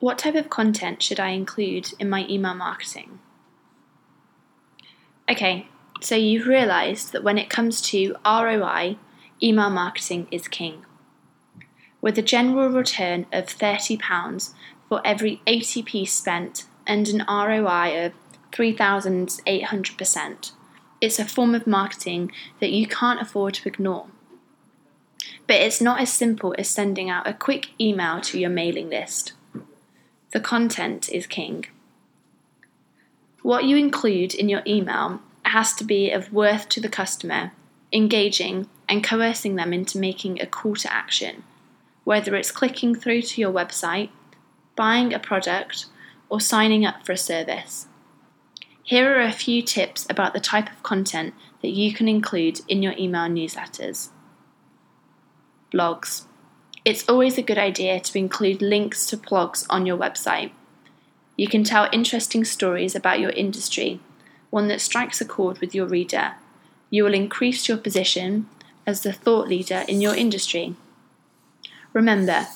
What type of content should I include in my email marketing? Okay, so you've realised that when it comes to ROI, email marketing is king. With a general return of £30 for every 80p spent and an ROI of 3,800%, it's a form of marketing that you can't afford to ignore. But it's not as simple as sending out a quick email to your mailing list. The content is king. What you include in your email has to be of worth to the customer, engaging and coercing them into making a call to action, whether it's clicking through to your website, buying a product, or signing up for a service. Here are a few tips about the type of content that you can include in your email newsletters. Blogs it's always a good idea to include links to blogs on your website. You can tell interesting stories about your industry, one that strikes a chord with your reader. You will increase your position as the thought leader in your industry. Remember,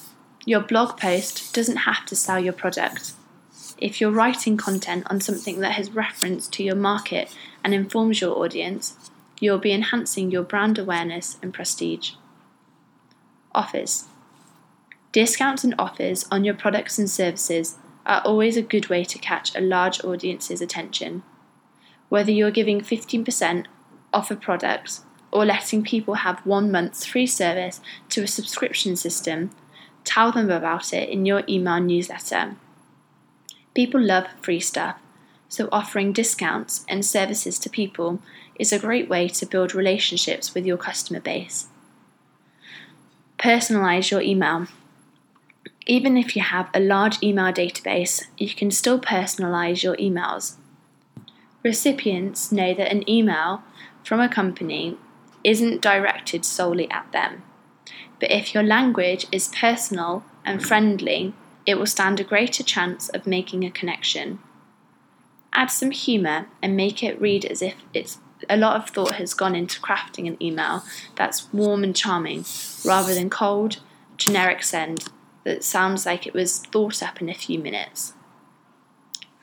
your blog post doesn't have to sell your product. If you're writing content on something that has reference to your market and informs your audience, you'll be enhancing your brand awareness and prestige. Offers. Discounts and offers on your products and services are always a good way to catch a large audience's attention. Whether you're giving 15% off a product or letting people have one month's free service to a subscription system, tell them about it in your email newsletter. People love free stuff, so offering discounts and services to people is a great way to build relationships with your customer base. Personalize your email. Even if you have a large email database, you can still personalize your emails. Recipients know that an email from a company isn't directed solely at them. But if your language is personal and friendly, it will stand a greater chance of making a connection. Add some humour and make it read as if it's a lot of thought has gone into crafting an email that's warm and charming rather than cold, generic send that sounds like it was thought up in a few minutes.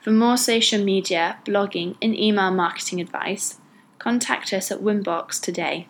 For more social media, blogging, and email marketing advice, contact us at Winbox today.